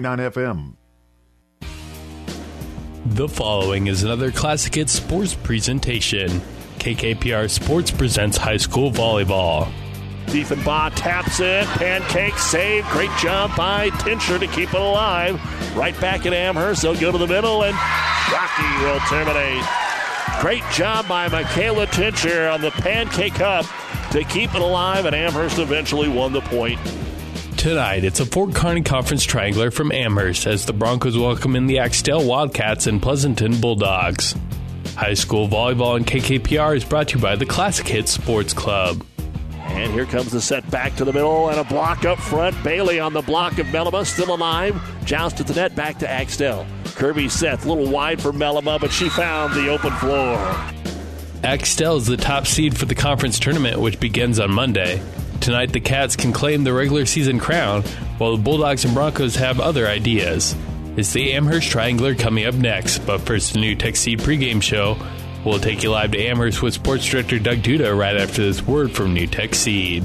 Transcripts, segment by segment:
9 FM. The following is another Classic Hits sports presentation. KKPR Sports presents high school volleyball. Diefenbaugh taps it, pancake save, great job by Tincher to keep it alive. Right back at Amherst, they'll go to the middle, and Rocky will terminate. Great job by Michaela Tincher on the pancake up to keep it alive, and Amherst eventually won the point. Tonight, it's a Fort Kearny Conference triangler from Amherst as the Broncos welcome in the Axtell Wildcats and Pleasanton Bulldogs. High school volleyball and KKPR is brought to you by the Classic Hits Sports Club. And here comes the set back to the middle and a block up front. Bailey on the block of Melima, still alive. Joust at the net, back to Axtell. Kirby Seth, a little wide for Melima, but she found the open floor. Axtell is the top seed for the conference tournament, which begins on Monday. Tonight, the Cats can claim the regular season crown, while the Bulldogs and Broncos have other ideas. It's the Amherst Triangler coming up next, but first, the NuTech Seed pregame show. We'll take you live to Amherst with Sports Director Doug Duda right after this word from NuTech Seed.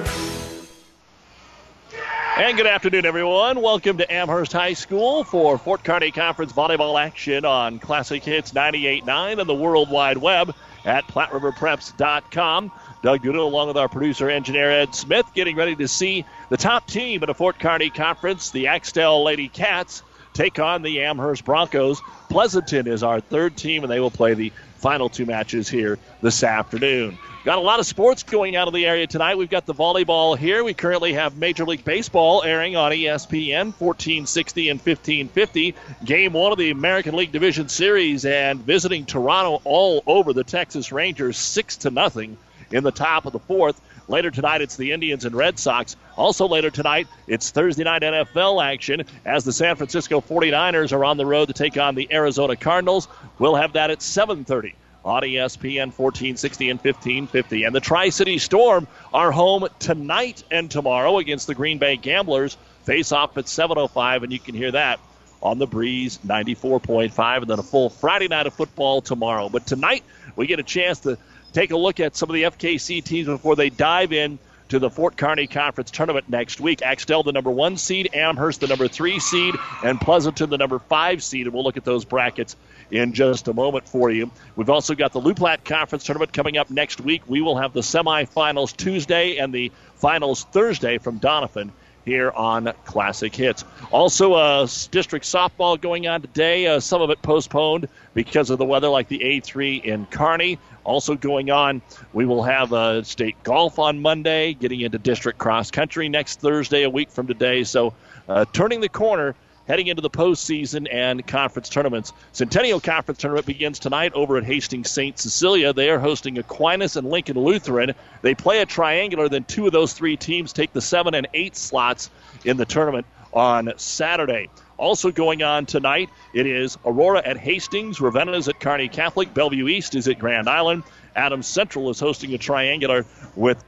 And good afternoon, everyone. Welcome to Amherst High School for Fort Kearny Conference volleyball action on Classic Hits 98.9 and the World Wide Web at PlatteRiverPreps.com. Doug Duda, along with our producer engineer Ed Smith, getting ready to see the top team in the Fort Kearny Conference, the Axtell Lady Cats, take on the Amherst Broncos. Pleasanton is our third team, and they will play the final two matches here this afternoon. Got a lot of sports going out of the area tonight. We've got the volleyball here. We currently have Major League Baseball airing on ESPN 1460 and 1550. Game one of the American League Division Series and visiting Toronto all over the Texas Rangers, six to nothing in the top of the fourth. Later tonight, it's the Indians and Red Sox. Also later tonight, it's Thursday night NFL action as the San Francisco 49ers are on the road to take on the Arizona Cardinals. We'll have that at 7:30 on ESPN 1460 and 1550. And the Tri City Storm are home tonight and tomorrow against the Green Bay Gamblers. Face off at 7:05, and you can hear that on the Breeze 94.5, and then a full Friday night of football tomorrow. But tonight we get a chance to take a look at some of the FKC teams before they dive in to the Fort Kearny Conference tournament next week. Axtell, the number one seed, Amherst, the number three seed, and Pleasanton, the number five seed. And we'll look at those brackets in just a moment for you. We've also got the Loup Platte Conference tournament coming up next week. We will have the semifinals Tuesday and the finals Thursday from Donovan here on Classic Hits. Also, uh, district softball going on today. Uh, some of it postponed because of the weather, like the A3 in Kearney. Also going on, we will have uh, state golf on Monday, getting into district cross country next Thursday, a week from today. So, uh, turning the corner heading into the postseason and conference tournaments. Centennial Conference tournament begins tonight over at Hastings St. Cecilia. They are hosting Aquinas and Lincoln Lutheran. They play a triangular, then two of those three teams take the seven and eight slots in the tournament on Saturday. Also going on tonight, it is Aurora at Hastings, Ravenna is at Kearney Catholic, Bellevue East is at Grand Island, Adams Central is hosting a triangular with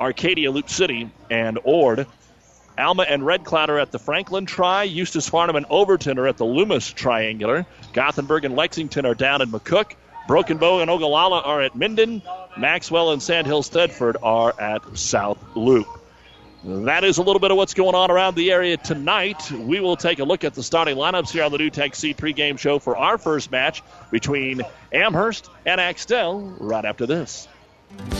Arcadia Loup City and Ord. Alma and Red Cloud are at the Franklin Tri. Eustis Farnham and Overton are at the Loomis Triangular. Gothenburg and Lexington are down in McCook. Broken Bow and Ogallala are at Minden. Maxwell and Sandhill Thedford are at South Loup. That is a little bit of what's going on around the area tonight. We will take a look at the starting lineups here on the NuTech Seed pregame show for our first match between Amherst and Axtell right after this.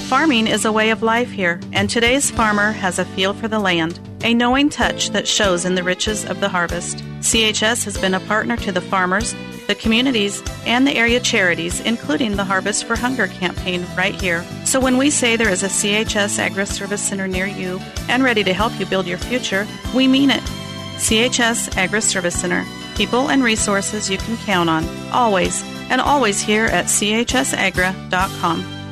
Farming is a way of life here, and today's farmer has a feel for the land, a knowing touch that shows in the riches of the harvest. CHS has been a partner to the farmers, the communities, and the area charities, including the Harvest for Hunger campaign right here. So when we say there is a CHS Agri Service Center near you and ready to help you build your future, we mean it. CHS Agri Service Center. People and resources you can count on, always, and always here at chsagra.com.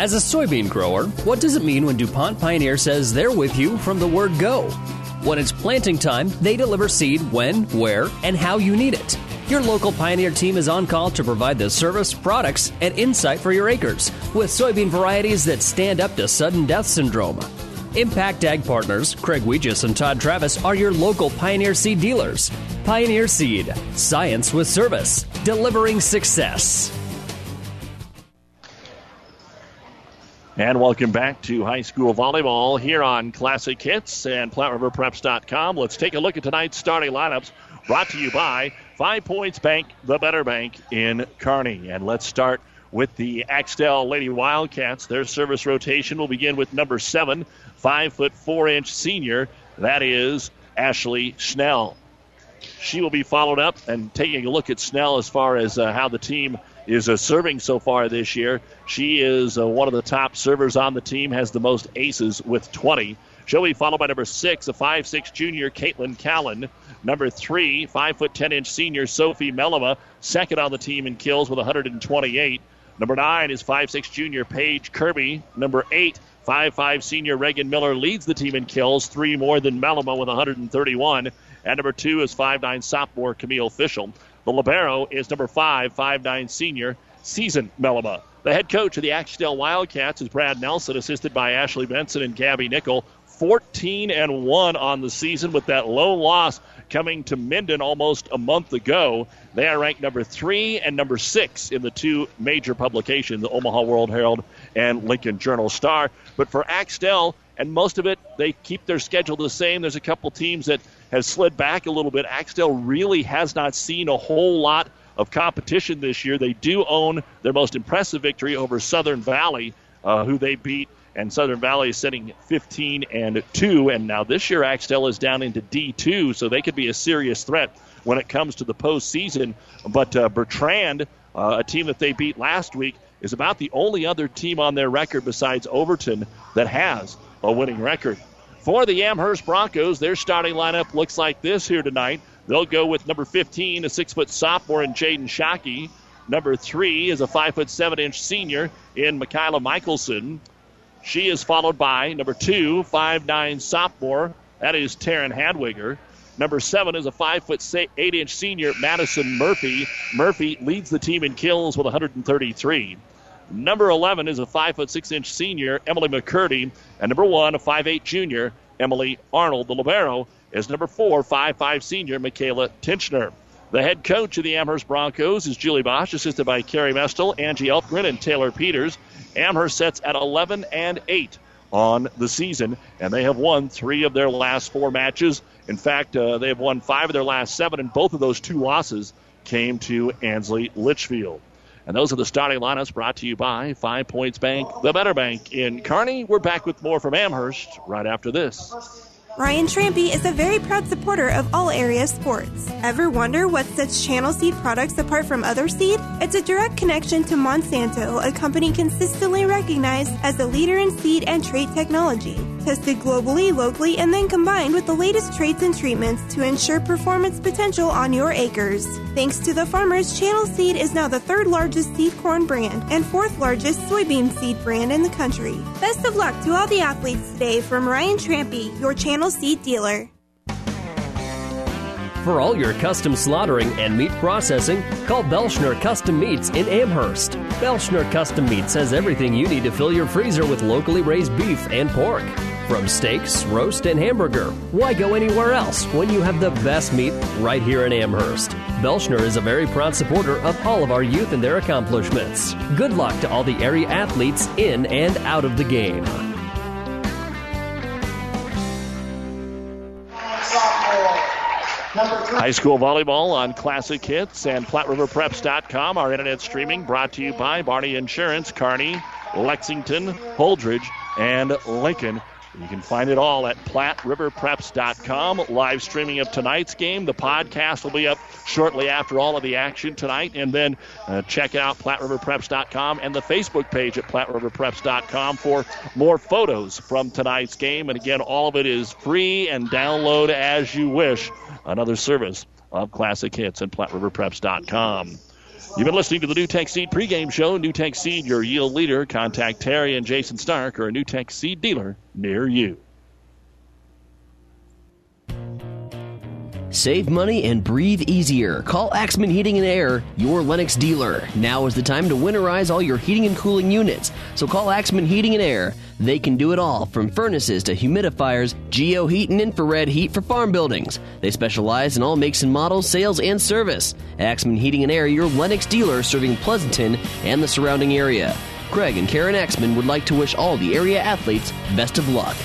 As a soybean grower, what does it mean when DuPont Pioneer says they're with you from the word go? When it's planting time, they deliver seed when, where, and how you need it. Your local Pioneer team is on call to provide the service, products, and insight for your acres with soybean varieties that stand up to sudden death syndrome. Impact Ag Partners, Craig Weegis and Todd Travis are your local Pioneer Seed dealers. Pioneer Seed, science with service, delivering success. And welcome back to high school volleyball here on Classic Hits and PlatteRiverPreps.com. Let's take a look at tonight's starting lineups brought to you by Five Points Bank, the better bank in Kearney. And let's start with the Axtell Lady Wildcats. Their service rotation will begin with number seven, five foot four inch senior. That is Ashley Schnell. She will be followed up and taking a look at Snell as far as uh, how the team is uh, serving so far this year. She is uh, one of the top servers on the team, has the most aces with 20. She'll be followed by number six, a five-six junior, Caitlin Callan. Number three, five foot ten inch senior Sophie Melama, second on the team in kills with 128. Number nine is five-six junior Paige Kirby. Number eight, five-five senior Reagan Miller leads the team in kills, three more than Melama with 131. And number two is five-nine sophomore Camille Fischel. The libero is number five, five-nine senior Season Melima. The head coach of the Axtell Wildcats is Brad Nelson, assisted by Ashley Benson and Gabby Nickel. 14 and 1 on the season with that low loss coming to Minden almost a month ago. They are ranked number 3 and number 6 in the two major publications, the Omaha World Herald and Lincoln Journal Star. But for Axtell, and most of it, they keep their schedule the same. There's a couple teams that have slid back a little bit. Axtell really has not seen a whole lot of competition this year. They do own their most impressive victory over Southern Valley, uh, who they beat and Southern Valley is sitting 15 and 2. And now this year, Axtell is down into D2, so they could be a serious threat when it comes to the postseason. But uh, Bertrand, uh, a team that they beat last week, is about the only other team on their record besides Overton that has a winning record. For the Amherst Broncos, their starting lineup looks like this here tonight. They'll go with number 15, a six foot sophomore in Jaden Shockey. Number three is a five foot seven inch senior in Michaela Michelson. She is followed by number two, five nine sophomore. That is Taryn Hadwiger. Number seven is a five foot eight inch senior, Madison Murphy. Murphy leads the team in kills with 133. Number 11 is a five foot six inch senior, Emily McCurdy. And number one, a five eight junior, Emily Arnold. The libero is number four, five five senior, Michaela Tinchner. The head coach of the Amherst Broncos is Julie Bosch, assisted by Carrie Mestel, Angie Elfgren, and Taylor Peters. Amherst sets at 11 and 8 on the season, and they have won three of their last four matches. In fact, uh, they have won five of their last seven, and both of those two losses came to Ansley Litchfield. And those are the starting lineups brought to you by Five Points Bank, the better bank in Kearney. We're back with more from Amherst right after this. Ryan Trampy is a very proud supporter of all area sports. Ever wonder what sets Channel Seed products apart from other seed? It's a direct connection to Monsanto, a company consistently recognized as a leader in seed and trait technology. Tested globally, locally, and then combined with the latest traits and treatments to ensure performance potential on your acres. Thanks to the farmers, Channel Seed is now the third largest seed corn brand and fourth largest soybean seed brand in the country. Best of luck to all the athletes today from Ryan Trampy, your Channel Seed dealer. For all your custom slaughtering and meat processing, call Belschner Custom Meats in Amherst. Belschner Custom Meats has everything you need to fill your freezer with locally raised beef and pork. From steaks, roast, and hamburger, why go anywhere else when you have the best meat right here in Amherst? Belschner is a very proud supporter of all of our youth and their accomplishments. Good luck to all the area athletes in and out of the game. High school volleyball on Classic Hits and PlatteRiverPreps.com. Our internet streaming brought to you by Barney Insurance, Kearney, Lexington, Holdrege, and Lincoln. You can find it all at PlatteRiverPreps.com. Live streaming of tonight's game. The podcast will be up shortly after all of the action tonight. And then uh, check out PlatteRiverPreps.com and the Facebook page at PlatteRiverPreps.com for more photos from tonight's game. And again, all of it is free and download as you wish. Another service of Classic Hits and PlatteRiverPreps.com. You've been listening to the NuTech Seed pregame show. NuTech Seed, your yield leader. Contact Terry and Jason Stark or a NuTech Seed dealer near you. Save money and breathe easier. Call Axman Heating and Air, your Lennox dealer. Now is the time to winterize all your heating and cooling units. So call Axman Heating and Air. They can do it all, from furnaces to humidifiers, geo heat and infrared heat for farm buildings. They specialize in all makes and models, sales, and service. Axman Heating and Air, your Lennox dealer serving Pleasanton and the surrounding area. Craig and Karen Axman would like to wish all the area athletes best of luck.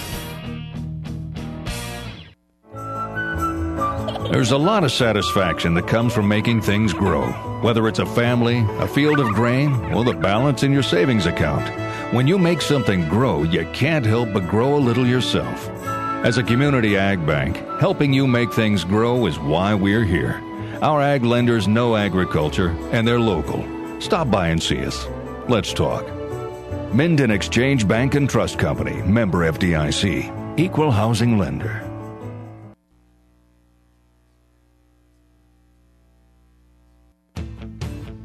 There's a lot of satisfaction that comes from making things grow, whether it's a family, a field of grain, or the balance in your savings account. When you make something grow, you can't help but grow a little yourself. As a community ag bank, helping you make things grow is why we're here. Our ag lenders know agriculture and they're local. Stop by and see us. Let's talk. Minden Exchange Bank and Trust Company, member FDIC, equal housing lender.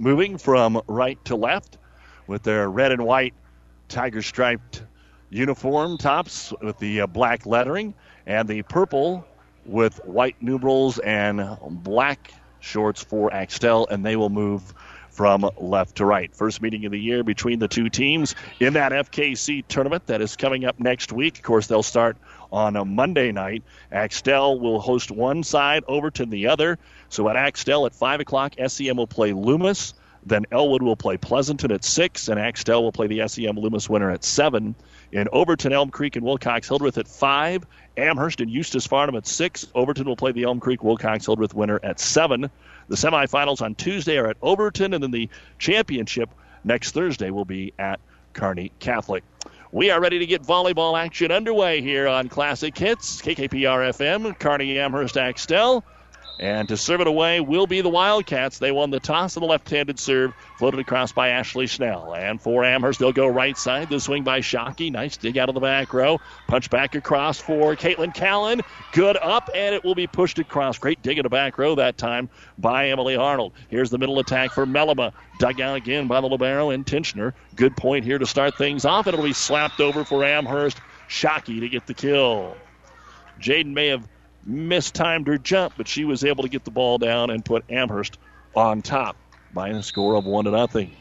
moving from right to left with their red and white tiger striped uniform tops with the uh, black lettering and the purple with white numerals and black shorts for Axtell, and they will move from left to right. First meeting of the year between the two teams in that FKC tournament that is coming up next week. Of course, they'll start on a Monday night. Axtell will host one side, Overton the other. So at Axtell at 5 o'clock, SEM will play Loomis. Then Elwood will play Pleasanton at 6, and Axtell will play the SEM Loomis winner at 7. In Overton, Elm Creek, and Wilcox Hildreth at 5. Amherst and Eustis Farnham at 6. Overton will play the Elm Creek Wilcox Hildreth winner at 7. The semifinals on Tuesday are at Overton, and then the championship next Thursday will be at Kearney Catholic. We are ready to get volleyball action underway here on Classic Hits, KKPR FM, Kearney Amherst Axtell. And to serve it away will be the Wildcats. They won the toss of the left handed serve, floated across by Ashley Schnell. And for Amherst, they'll go right side. The swing by Shockey. Nice dig out of the back row. Punch back across for Caitlin Callan. Good up, and it will be pushed across. Great dig in the back row that time by Emily Arnold. Here's the middle attack for Melima. Dug out again by the Libero and Tinchner. Good point here to start things off. and It'll be slapped over for Amherst. Shockey to get the kill. Jaden may have mistimed her jump, but she was able to get the ball down and put Amherst on top by a score of one to nothing.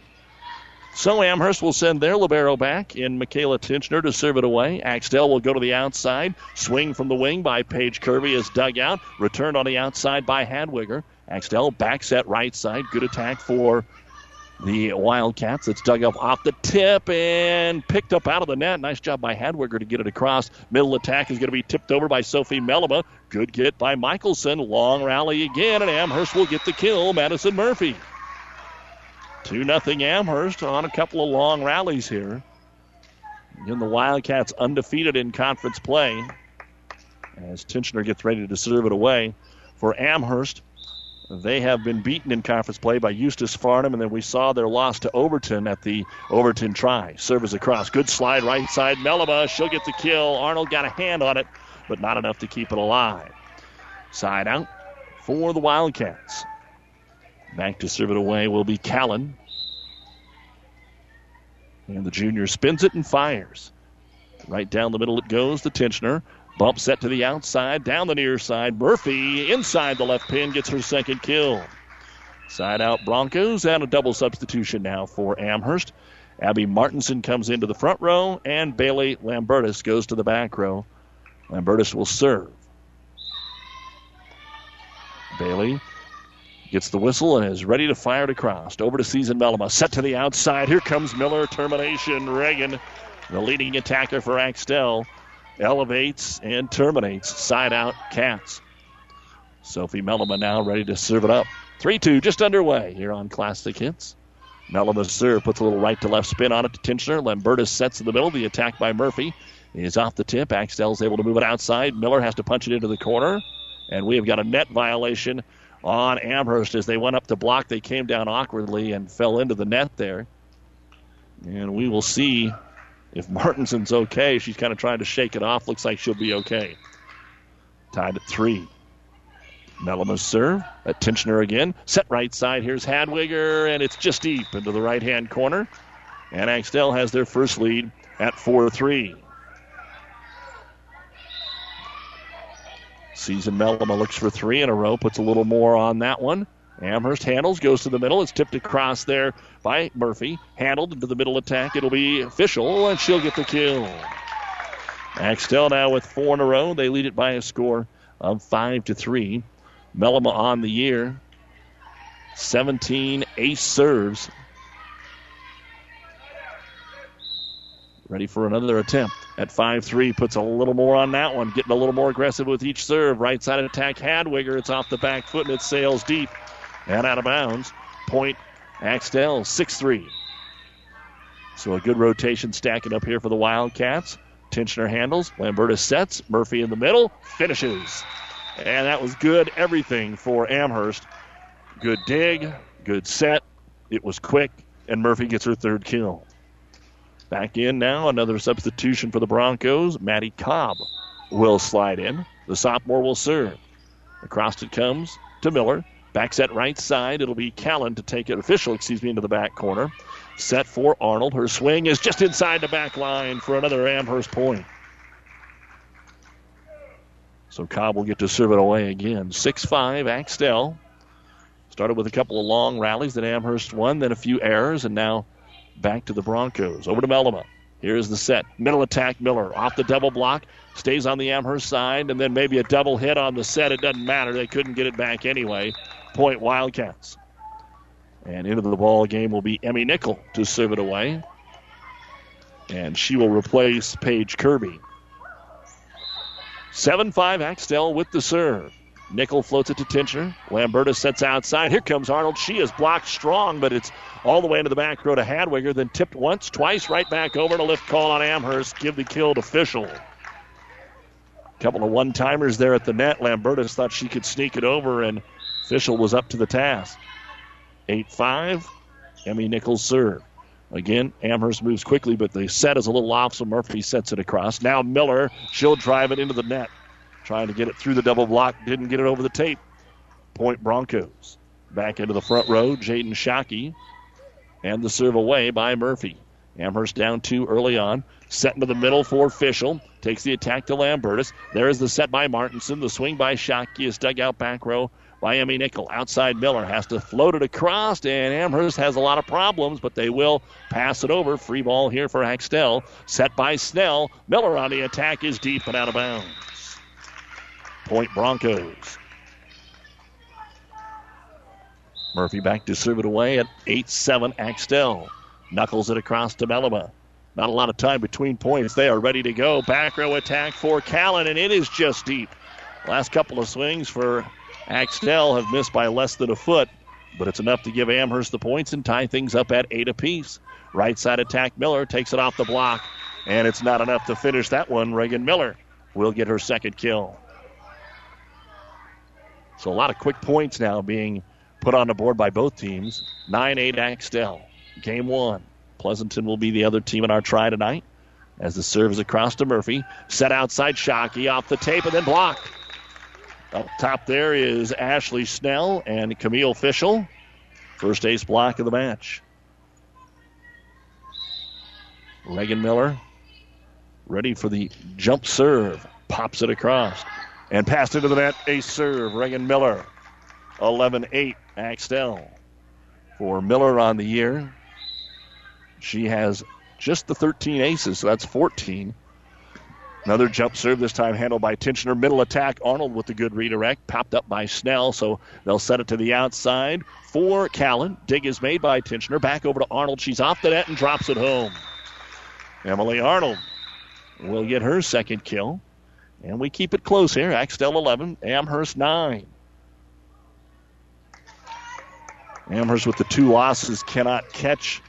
So Amherst will send their libero back in Michaela Tinchner to serve it away. Axtell will go to the outside. Swing from the wing by Paige Kirby is dug out. Returned on the outside by Hadwiger. Axtell backs at right side. Good attack for the Wildcats. It's dug up off the tip and picked up out of the net. Nice job by Hadwiger to get it across. Middle attack is going to be tipped over by Sophie Melima. Good get by Michelson. Long rally again, and Amherst will get the kill. Madison Murphy. 2 0 Amherst on a couple of long rallies here. Again, the Wildcats undefeated in conference play as Tinchner gets ready to serve it away. For Amherst, they have been beaten in conference play by Eustis Farnham, and then we saw their loss to Overton at the Overton try. Service across. Good slide right side. Melima, she'll get the kill. Arnold got a hand on it, but not enough to keep it alive. Side out for the Wildcats. Back to serve it away will be Callan. And the junior spins it and fires. Right down the middle it goes to Tinchner. Bump set to the outside, down the near side. Murphy inside the left pin gets her second kill. Side out Broncos and a double substitution now for Amherst. Abby Martinson comes into the front row, and Bailey Lambertus goes to the back row. Lambertus will serve. Bailey gets the whistle and is ready to fire it across. Over to Season Melama. Set to the outside. Here comes Miller. Termination. Reagan, the leading attacker for Axtell, elevates and terminates. Side out Cats. Sophie Melama now ready to serve it up. 3 2 just underway here on Classic Hits. Melima serve puts a little right to left spin on it to Tinchner. Lambertus sets in the middle. The attack by Murphy is off the tip. Axtell's able to move it outside. Miller has to punch it into the corner. And we have got a net violation on Amherst as they went up to block. They came down awkwardly and fell into the net there. And we will see if Martinson's okay. She's kind of trying to shake it off. Looks like she'll be okay. Tied at three. Melima's serve. At Tinchner again. Set right side. Here's Hadwiger, and it's just deep into the right hand corner. And Axtell has their first lead at 4 3. Season Melima looks for three in a row, puts a little more on that one. Amherst handles, goes to the middle. It's tipped across there by Murphy. Handled into the middle attack. It'll be official, and she'll get the kill. Axtell now with four in a row. They lead it by a score of five to three. Melima on the year. 17 ace serves. Ready for another attempt at 5 3. Puts a little more on that one. Getting a little more aggressive with each serve. Right side attack, Hadwiger. It's off the back foot and it sails deep and out of bounds. Point Axtell 6 3. So a good rotation stacking up here for the Wildcats. Tinchner handles. Lamberta sets. Murphy in the middle. Finishes. And that was good everything for Amherst. Good dig, good set. It was quick, and Murphy gets her third kill. Back in now, another substitution for the Broncos. Maddie Cobb will slide in. The sophomore will serve. Across it comes to Miller. Back set right side. It'll be Callan to take it, official, excuse me, into the back corner. Set for Arnold. Her swing is just inside the back line for another Amherst point. So Cobb will get to serve it away again. 6 5, Axtell. Started with a couple of long rallies that Amherst won, then a few errors, and now back to the Broncos. Over to Melima. Here's the set. Middle attack, Miller. Off the double block. Stays on the Amherst side, and then maybe a double hit on the set. It doesn't matter. They couldn't get it back anyway. Point Wildcats. And into the ball game will be Emmy Nickel to serve it away. And she will replace Paige Kirby. 7 5 Axtell with the serve. Nickel floats it to Tincher. Lamberta sets outside. Here comes Arnold. She is blocked strong, but it's all the way into the back row to Hadwiger, then tipped once, twice, right back over to lift call on Amherst. Give the kill to Fischel. Couple of one timers there at the net. Lambertus thought she could sneak it over, and Fischel was up to the task. 8 5. Emmy Nickel's serve. Again, Amherst moves quickly, but the set is a little off, so Murphy sets it across. Now Miller, she'll drive it into the net. Trying to get it through the double block, didn't get it over the tape. Point Broncos. Back into the front row, Jaden Shockey. And the serve away by Murphy. Amherst down two early on. Set into the middle for Fischel. Takes the attack to Lambertus. There is the set by Martinson. The swing by Shockey is dug out back row by Emmy Nickel. Outside Miller has to float it across, and Amherst has a lot of problems, but they will pass it over. Free ball here for Axtell. Set by Snell. Miller on the attack is deep and out of bounds. Point Broncos. Murphy back to serve it away at 8 7 Axtell. Knuckles it across to Melima. Not a lot of time between points. They are ready to go. Back row attack for Callan, and it is just deep. Last couple of swings for Axtell have missed by less than a foot, but it's enough to give Amherst the points and tie things up at eight apiece. Right side attack, Miller takes it off the block, and it's not enough to finish that one. Reagan Miller will get her second kill. So a lot of quick points now being put on the board by both teams. 9 8 Axtell. Game one. Pleasanton will be the other team in our try tonight. As the serve is across to Murphy. Set outside Shockey off the tape and then blocked. Up top there is Ashley Snell and Camille Fischel. First ace block of the match. Reagan Miller ready for the jump serve. Pops it across and passed into the net. Ace serve. Reagan Miller. 11 8 Axtell. For Miller on the year, she has just the 13 aces, so that's 14. Another jump serve, this time handled by Tinchner. Middle attack, Arnold with the good redirect. Popped up by Snell, so they'll set it to the outside for Callan. Dig is made by Tinchner. Back over to Arnold. She's off the net and drops it home. Emily Arnold will get her second kill. And we keep it close here. Axtell 11, Amherst 9. Amherst with the two losses cannot catch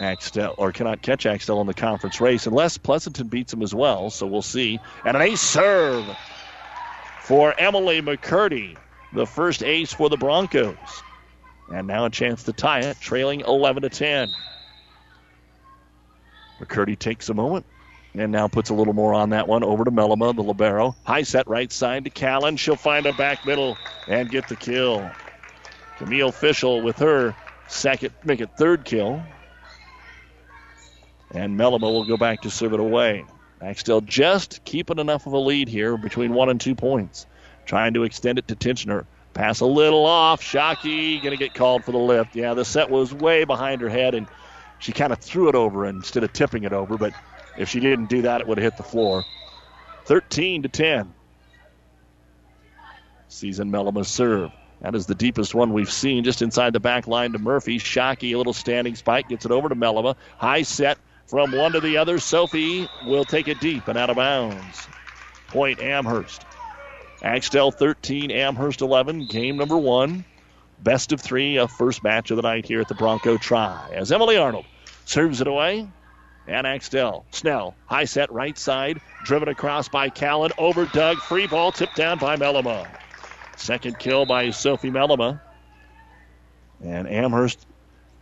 Axtell or cannot catch Axtell in the conference race unless Pleasanton beats them as well. So we'll see. And an ace serve for Emily McCurdy, the first ace for the Broncos. And now a chance to tie it, trailing 11 to 10. McCurdy takes a moment and now puts a little more on that one over to Melima, the libero. High set right side to Callan. She'll find a back middle and get the kill. Camille Fischel with her second, make it third kill. And Melima will go back to serve it away. Axtell just keeping enough of a lead here between one and two points. Trying to extend it to Tinchner. Pass a little off. Shockey going to get called for the lift. Yeah, the set was way behind her head, and she kind of threw it over instead of tipping it over. But if she didn't do that, it would have hit the floor. 13 to 10. Season Melima serve. That is the deepest one we've seen, just inside the back line to Murphy. Shockey, a little standing spike, gets it over to Melima. High set from one to the other. Sophie will take it deep and out of bounds. Point Amherst. Axtell 13, Amherst 11. Game number one. Best of three, a first match of the night here at the Bronco Try. As Emily Arnold serves it away. And Axtell. Snell. High set right side. Driven across by Callan. Over Doug. Free ball tipped down by Melama. Second kill by Sophie Melama. And Amherst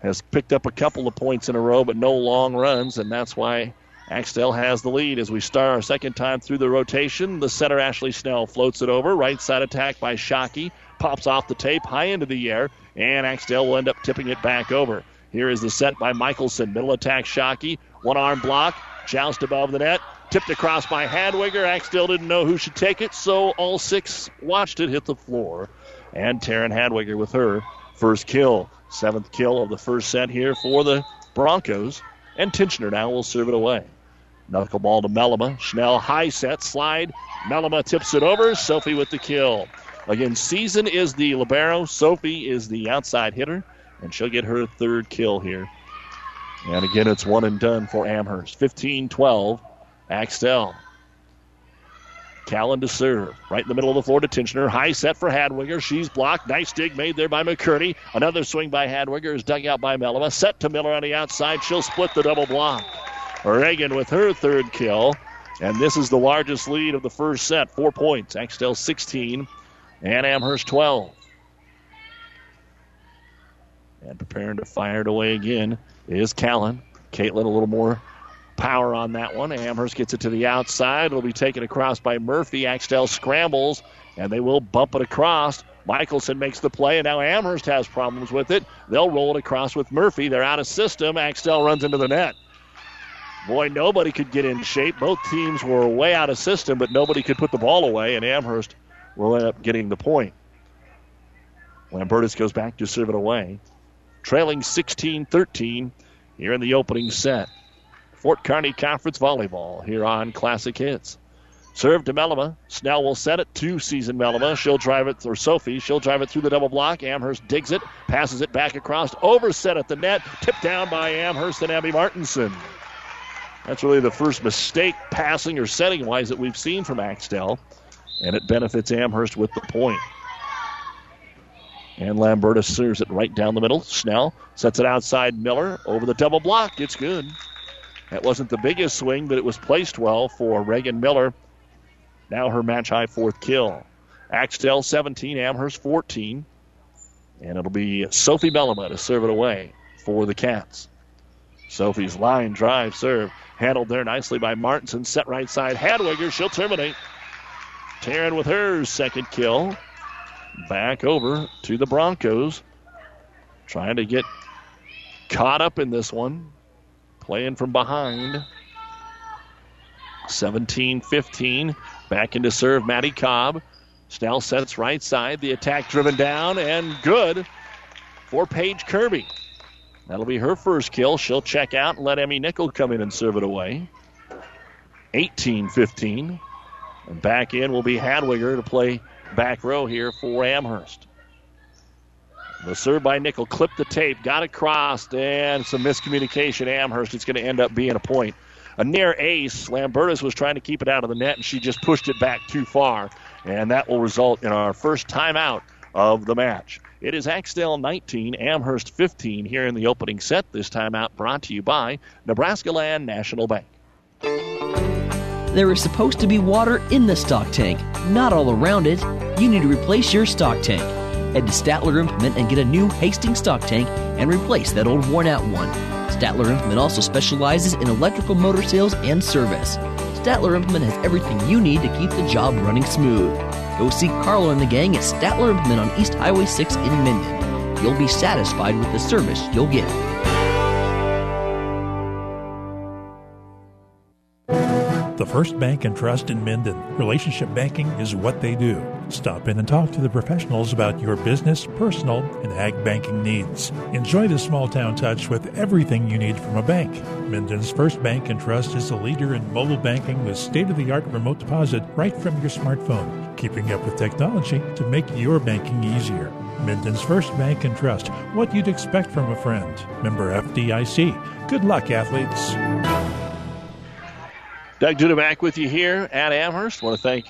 has picked up a couple of points in a row, but no long runs, and that's why Axtell has the lead as we start our second time through the rotation. The center, Ashley Snell, floats it over. Right side attack by Shockey. Pops off the tape high into the air, and Axtell will end up tipping it back over. Here is the set by Michelson. Middle attack, Shockey. One arm block. Joust above the net. Tipped across by Hadwiger. Axtell didn't know who should take it, so all six watched it hit the floor. And Taryn Hadwiger with her first kill. Seventh kill of the first set here for the Broncos. And Tinchner now will serve it away. Knuckleball to Melima. Schnell high set slide. Melima tips it over. Sophie with the kill. Again, Season is the libero. Sophie is the outside hitter. And she'll get her third kill here. And again, it's one and done for Amherst. 15 12. Axtell. Callan to serve. Right in the middle of the floor to Tinchner. High set for Hadwiger. She's blocked. Nice dig made there by McCurdy. Another swing by Hadwiger is dug out by Melima. Set to Miller on the outside. She'll split the double block. Reagan with her third kill. And this is the largest lead of the first set. Four points. Axtell 16 and Amherst 12. And preparing to fire it away again is Callan. Caitlin a little more power on that one. Amherst gets it to the outside. It'll be taken across by Murphy. Axtell scrambles, and they will bump it across. Michelson makes the play, and now Amherst has problems with it. They'll roll it across with Murphy. They're out of system. Axtell runs into the net. Boy, nobody could get in shape. Both teams were way out of system, but nobody could put the ball away, and Amherst will end up getting the point. Lambertus goes back to serve it away. Trailing 16 13 here in the opening set. Fort Kearny Conference Volleyball here on Classic Hits. Serve to Melima. Snell will set it to Season Melima. She'll drive it, or Sophie, she'll drive it through the double block. Amherst digs it, passes it back across, overset at the net, tipped down by Amherst and Abby Martinson. That's really the first mistake passing or setting wise that we've seen from Axtell, and it benefits Amherst with the point. And Lamberta serves it right down the middle. Snell sets it outside Miller over the double block. It's good. That wasn't the biggest swing, but it was placed well for Reagan Miller. Now her match high fourth kill. Axtell 17, Amherst 14. And it'll be Sophie Melima to serve it away for the Cats. Sophie's line drive serve handled there nicely by Martinson. Set right side. Hadwiger, she'll terminate. Taryn with her second kill. Back over to the Broncos. Trying to get caught up in this one. Playing from behind. 17 15. Back into serve, Maddie Cobb. Snell sets right side. The attack driven down and good for Paige Kirby. That'll be her first kill. She'll check out and let Emmy Nickel come in and serve it away. 18 15. And back in will be Hadwiger to play back row here for Amherst. The serve by Nickel clipped the tape, got across, and some miscommunication. Amherst, it's going to end up being a point. A near ace. Lambertus was trying to keep it out of the net, and she just pushed it back too far. And that will result in our first timeout of the match. It is Axtell 19, Amherst 15 here in the opening set. This time out brought to you by Nebraska Land National Bank. There is supposed to be water in the stock tank, not all around it. You need to replace your stock tank. Head to Statler Implement and get a new Hastings stock tank and replace that old worn out one. Statler Implement also specializes in electrical motor sales and service. Statler Implement has everything you need to keep the job running smooth. Go see Carlo and the gang at Statler Implement on East Highway 6 in Minden. You'll be satisfied with the service you'll get. The First Bank and Trust in Minden. Relationship banking is what they do. Stop in and talk to the professionals about your business, personal, and ag banking needs. Enjoy the small town touch with everything you need from a bank. Minden's First Bank and Trust is a leader in mobile banking with state of the art remote deposit right from your smartphone, keeping up with technology to make your banking easier. Minden's First Bank and Trust, what you'd expect from a friend. Member FDIC. Good luck, athletes. Doug Duda back with you here at Amherst. want to thank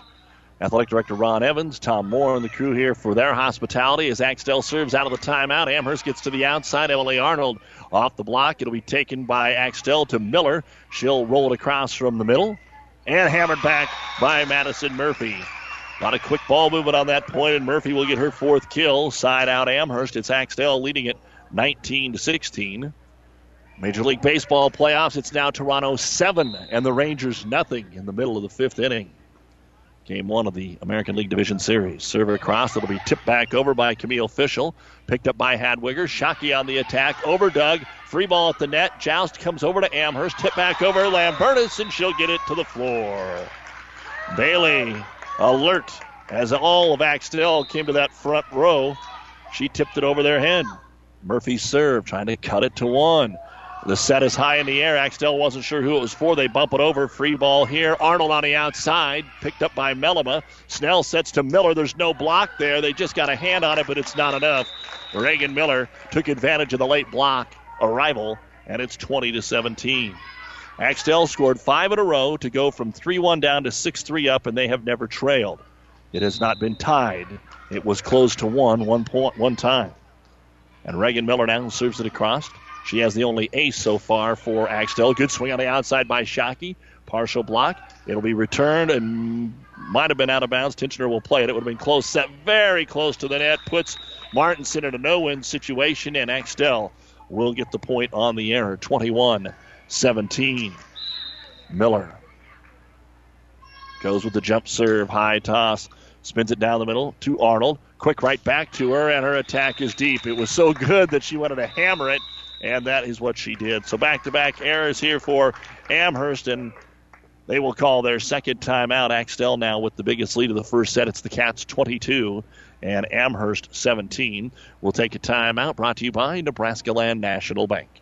Athletic Director Ron Evans, Tom Moore, and the crew here for their hospitality as Axtell serves out of the timeout. Amherst gets to the outside. Emily Arnold off the block. It'll be taken by Axtell to Miller. She'll roll it across from the middle and hammered back by Madison Murphy. A lot of quick ball movement on that point, and Murphy will get her fourth kill. Side out Amherst. It's Axtell leading it 19 to 16. Major League Baseball playoffs. It's now Toronto seven and the Rangers nothing in the middle of the fifth inning. Game one of the American League Division Series. Server across. It'll be tipped back over by Camille Fischel. Picked up by Hadwiger. Shockey on the attack. Over Doug. Free ball at the net. Joust comes over to Amherst. Tip back over Lambertus, and she'll get it to the floor. Bailey alert as all of Axtell came to that front row. She tipped it over their head. Murphy serve, trying to cut it to one. The set is high in the air. Axtell wasn't sure who it was for. They bump it over. Free ball here. Arnold on the outside. Picked up by Melima. Snell sets to Miller. There's no block there. They just got a hand on it, but it's not enough. Reagan Miller took advantage of the late block arrival, and it's 20 to 17. Axtell scored five in a row to go from 3 1 down to 6 3 up, and they have never trailed. It has not been tied. It was close to one, one point, one time. And Reagan Miller now serves it across. She has the only ace so far for Axtell. Good swing on the outside by Shockey. Partial block. It'll be returned and might have been out of bounds. Tinchner will play it. It would have been close set, very close to the net. Puts Martinson in a no win situation, and Axtell will get the point on the error. 21 17. Miller goes with the jump serve, high toss, spins it down the middle to Arnold. Quick right back to her, and her attack is deep. It was so good that she wanted to hammer it and that is what she did. So back to back errors here for Amherst, and they will call their second timeout. Axtell now with the biggest lead of the first set. It's the Cats 22 and Amherst 17. We'll take a timeout brought to you by Nebraska Land National Bank.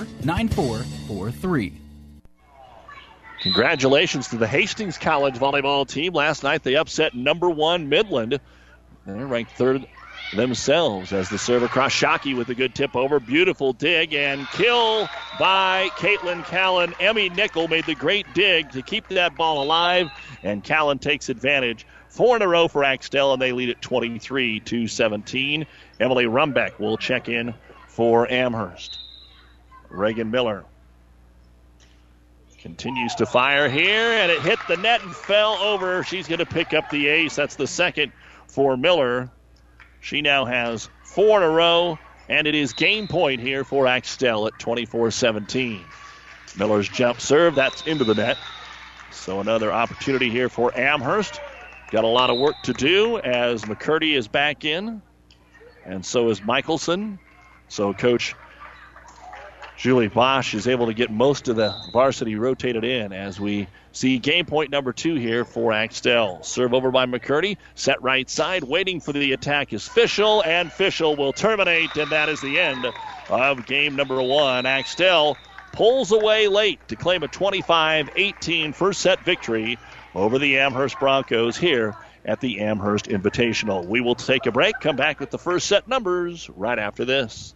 9443. Congratulations to the Hastings College volleyball team. Last night they upset number one Midland. They're ranked third themselves as the serve across Shockey with a good tip over. Beautiful dig and kill by Caitlin Callan. Emmy Nickel made the great dig to keep that ball alive, and Callan takes advantage. Four in a row for Axtell, and they lead at 23 to 17. Emily Rumbeck will check in for Amherst. Reagan Miller continues to fire here, and it hit the net and fell over. She's going to pick up the ace. That's the second for Miller. She now has four in a row, and it is game point here for Axtell at 24 17. Miller's jump serve, that's into the net. So another opportunity here for Amherst. Got a lot of work to do as McCurdy is back in, and so is Michelson. So Coach Julie Bosch is able to get most of the varsity rotated in as we see game point number two here for Axtell. Serve over by McCurdy, set right side, waiting for the attack is Fischel, and Fischel will terminate, and that is the end of game number one. Axtell pulls away late to claim a 25 18 first set victory over the Amherst Broncos here at the Amherst Invitational. We will take a break, come back with the first set numbers right after this.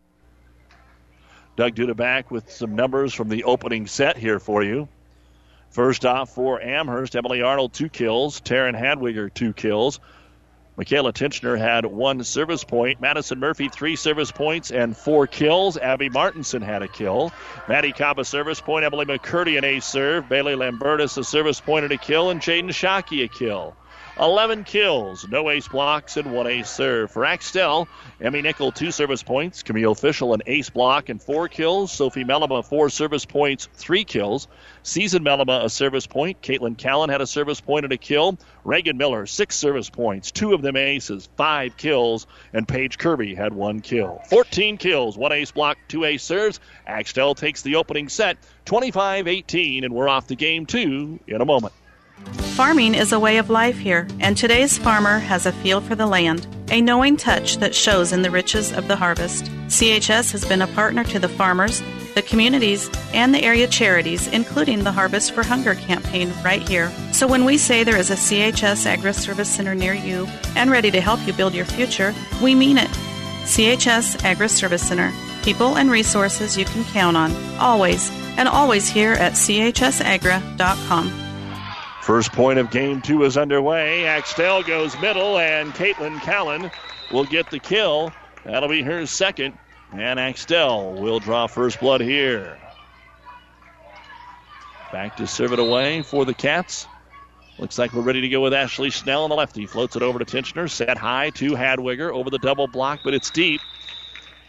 Doug Duda back with some numbers from the opening set here for you. First off for Amherst, Emily Arnold, two kills. Taryn Hadwiger, two kills. Michaela Tinchner had one service point. Madison Murphy, three service points and four kills. Abby Martinson had a kill. Maddie Cobb, a service point. Emily McCurdy, an ace serve. Bailey Lambertus, a service point and a kill. And Jaden Shockey, a kill. 11 kills, no ace blocks, and one ace serve. For Axtell, Emmy Nickel, two service points. Camille Fischel, an ace block and four kills. Sophie Melima, four service points, three kills. Season Melima, a service point. Caitlin Callan had a service point and a kill. Reagan Miller, six service points, two of them aces, five kills. And Paige Kirby had one kill. 14 kills, one ace block, two ace serves. Axtell takes the opening set 25 18, and we're off to game two in a moment. Farming is a way of life here, and today's farmer has a feel for the land, a knowing touch that shows in the riches of the harvest. CHS has been a partner to the farmers, the communities, and the area charities, including the Harvest for Hunger campaign right here. So when we say there is a CHS Agri Service Center near you and ready to help you build your future, we mean it. CHS Agri Service Center. People and resources you can count on, always, and always here at chsagra.com. First point of game two is underway. Axtell goes middle, and Caitlin Callan will get the kill. That'll be her second. And Axtell will draw first blood here. Back to serve it away for the Cats. Looks like we're ready to go with Ashley Snell on the lefty. Floats it over to Tinchner. Set high to Hadwiger over the double block, but it's deep.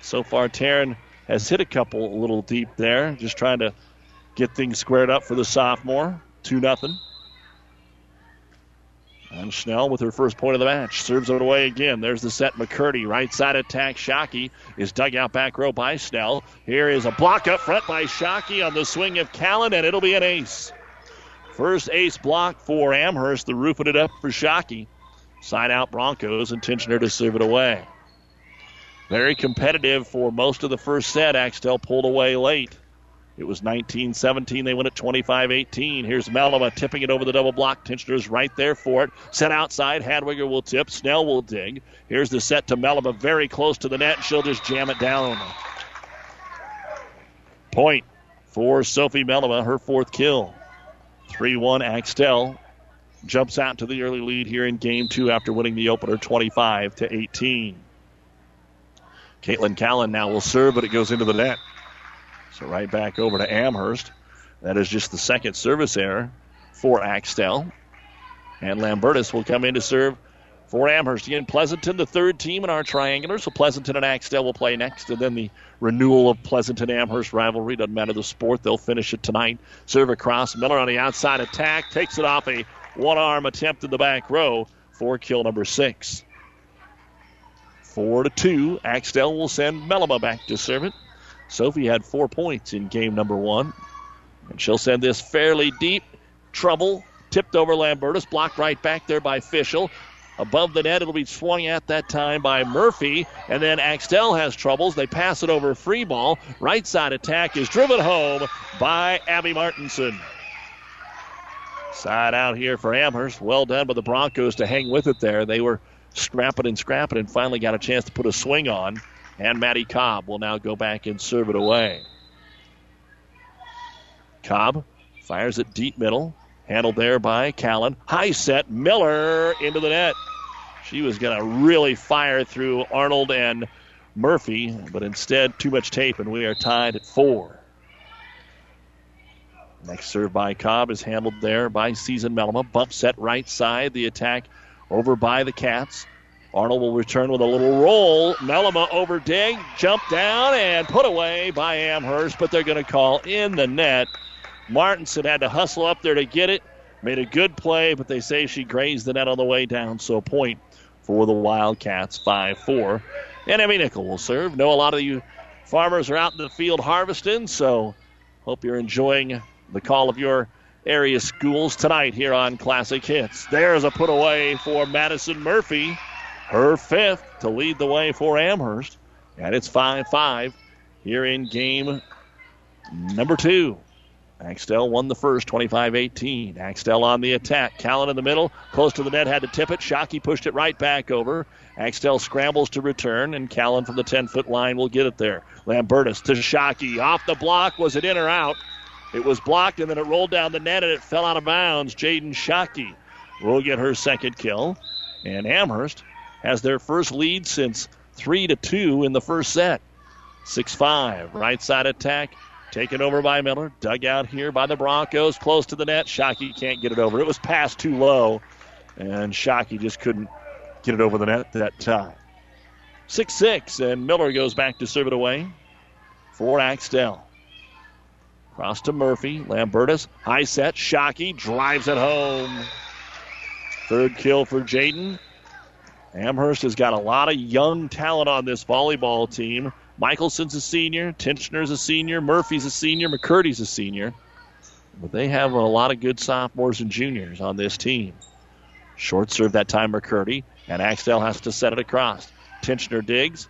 So far, Taryn has hit a couple a little deep there, just trying to get things squared up for the sophomore. 2 nothing. And Snell with her first point of the match serves it away again. There's the set. McCurdy, right side attack. Shockey is dug out back row by Snell. Here is a block up front by Shockey on the swing of Callan, and it'll be an ace. First ace block for Amherst. The roofing it up for Shockey. Side out Broncos Tinchner to serve it away. Very competitive for most of the first set. Axtell pulled away late. It was 19 17. They win at 25 18. Here's Melima tipping it over the double block. Tinchner's right there for it. Set outside. Hadwiger will tip. Snell will dig. Here's the set to Melima very close to the net. She'll just jam it down. Point for Sophie Melima, her fourth kill. 3 1 Axtell jumps out to the early lead here in game two after winning the opener 25 to 18. Caitlin Callan now will serve, but it goes into the net. So right back over to Amherst. That is just the second service error for Axtell. And Lambertus will come in to serve for Amherst. Again, Pleasanton, the third team in our triangular. So Pleasanton and Axtell will play next. And then the renewal of Pleasanton Amherst rivalry. Doesn't matter the sport, they'll finish it tonight. Serve across. Miller on the outside attack. Takes it off a one arm attempt in the back row for kill number six. Four to two. Axtell will send Melima back to serve it. Sophie had four points in game number one. And she'll send this fairly deep. Trouble. Tipped over Lambertus. Blocked right back there by Fischel. Above the net, it'll be swung at that time by Murphy. And then Axtell has troubles. They pass it over free ball. Right side attack is driven home by Abby Martinson. Side out here for Amherst. Well done by the Broncos to hang with it there. They were scrapping and scrapping and finally got a chance to put a swing on. And Maddie Cobb will now go back and serve it away. Cobb fires it deep middle. Handled there by Callan. High set. Miller into the net. She was going to really fire through Arnold and Murphy, but instead, too much tape, and we are tied at four. Next serve by Cobb is handled there by Season Melima. Bump set right side. The attack over by the Cats. Arnold will return with a little roll. Melima over dig, jump down, and put away by Amherst, but they're going to call in the net. Martinson had to hustle up there to get it. Made a good play, but they say she grazed the net on the way down, so a point for the Wildcats, 5 4. And Emmy Nickel will serve. Know a lot of you farmers are out in the field harvesting, so hope you're enjoying the call of your area schools tonight here on Classic Hits. There's a put away for Madison Murphy, her fifth to lead the way for Amherst. And it's 5 5 here in game number two. Axtell won the first 25 18. Axtell on the attack. Callan in the middle, close to the net, had to tip it. Shockey pushed it right back over. Axtell scrambles to return, and Callan from the 10 foot line will get it there. Lambertus to Shockey. Off the block. Was it in or out? It was blocked, and then it rolled down the net, and it fell out of bounds. Jaden Shockey will get her second kill. And Amherst has their first lead since 3 to 2 in the first set. 6 5. Right side attack. Taken over by Miller. Dug out here by the Broncos. Close to the net. Shockey can't get it over. It was passed too low. And Shockey just couldn't get it over the net that time. 6 6. And Miller goes back to serve it away for Axtell. Cross to Murphy. Lambertus. High set. Shockey drives it home. Third kill for Jaden. Amherst has got a lot of young talent on this volleyball team. Michelson's a senior, Tinchner's a senior, Murphy's a senior, McCurdy's a senior. But they have a lot of good sophomores and juniors on this team. Short serve that time, McCurdy, and Axtell has to set it across. Tinchner digs.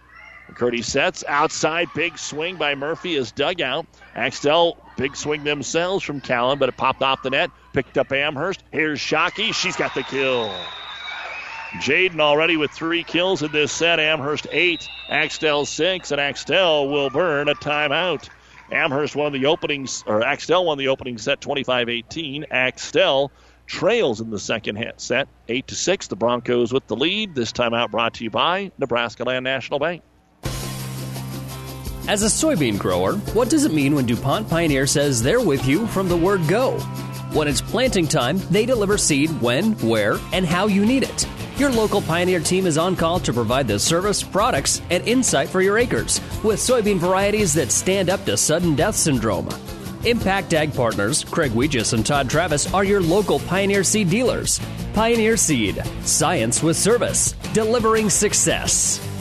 McCurdy sets outside. Big swing by Murphy is dug out. Axtell, big swing themselves from Callan, but it popped off the net. Picked up Amherst. Here's Shockey. She's got the kill. Jaden already with three kills in this set. Amherst eight, Axtell six, and Axtell will burn a timeout. Amherst won the opening, or Axtell won the opening set 25-18. Axtell trails in the second set, eight to six. The Broncos with the lead. This timeout brought to you by Nebraska Land National Bank. As a soybean grower, what does it mean when DuPont Pioneer says they're with you from the word go? When it's planting time, they deliver seed when, where, and how you need it. Your local Pioneer team is on call to provide the service, products, and insight for your acres with soybean varieties that stand up to sudden death syndrome. Impact Ag Partners, Craig Weegis and Todd Travis are your local Pioneer Seed dealers. Pioneer Seed, science with service, delivering success.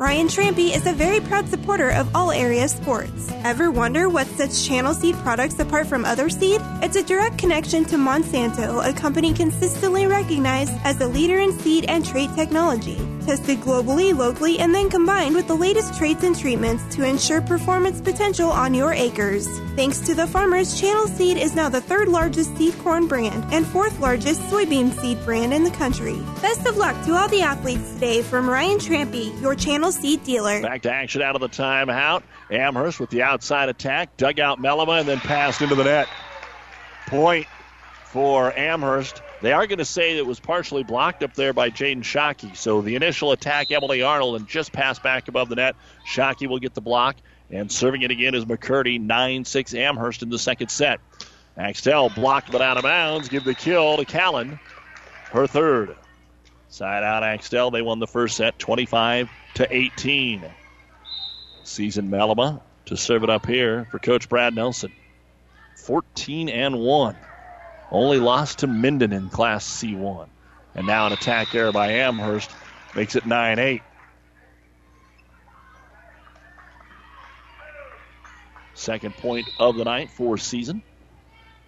Ryan Trampy is a very proud supporter of all area sports. Ever wonder what sets Channel Seed products apart from other seed? It's a direct connection to Monsanto, a company consistently recognized as a leader in seed and trait technology. Tested globally, locally, and then combined with the latest traits and treatments to ensure performance potential on your acres. Thanks to the farmers, Channel Seed is now the third largest seed corn brand and fourth largest soybean seed brand in the country. Best of luck to all the athletes today from Ryan Trampy, your Channel Seed dealer. Back to action out of the timeout. Amherst with the outside attack, dug out Melima and then passed into the net. Point for Amherst. They are going to say it was partially blocked up there by Jaden Shockey. So the initial attack, Emily Arnold, and just passed back above the net. Shockey will get the block. And serving it again is McCurdy, 9 6 Amherst in the second set. Axtell blocked but out of bounds. Give the kill to Callan, her third. Side out Axtell. They won the first set 25 to 18. Season Melima to serve it up here for Coach Brad Nelson. 14 and 1. Only lost to Minden in Class C1. And now an attack there by Amherst makes it 9 8. Second point of the night for season.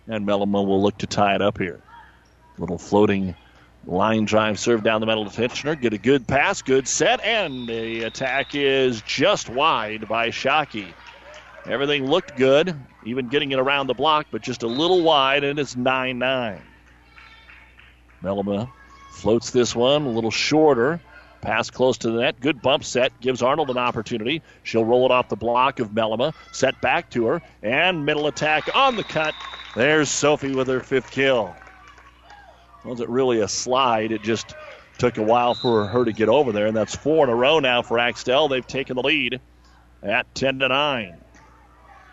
And Melima will look to tie it up here. Little floating line drive serve down the middle to Tinchner. Get a good pass, good set, and the attack is just wide by Shockey. Everything looked good, even getting it around the block, but just a little wide, and it's 9 9. Melima floats this one a little shorter. Pass close to the net. Good bump set. Gives Arnold an opportunity. She'll roll it off the block of Melima. Set back to her. And middle attack on the cut. There's Sophie with her fifth kill. Wasn't really a slide. It just took a while for her to get over there. And that's four in a row now for Axtell. They've taken the lead at 10 to 9.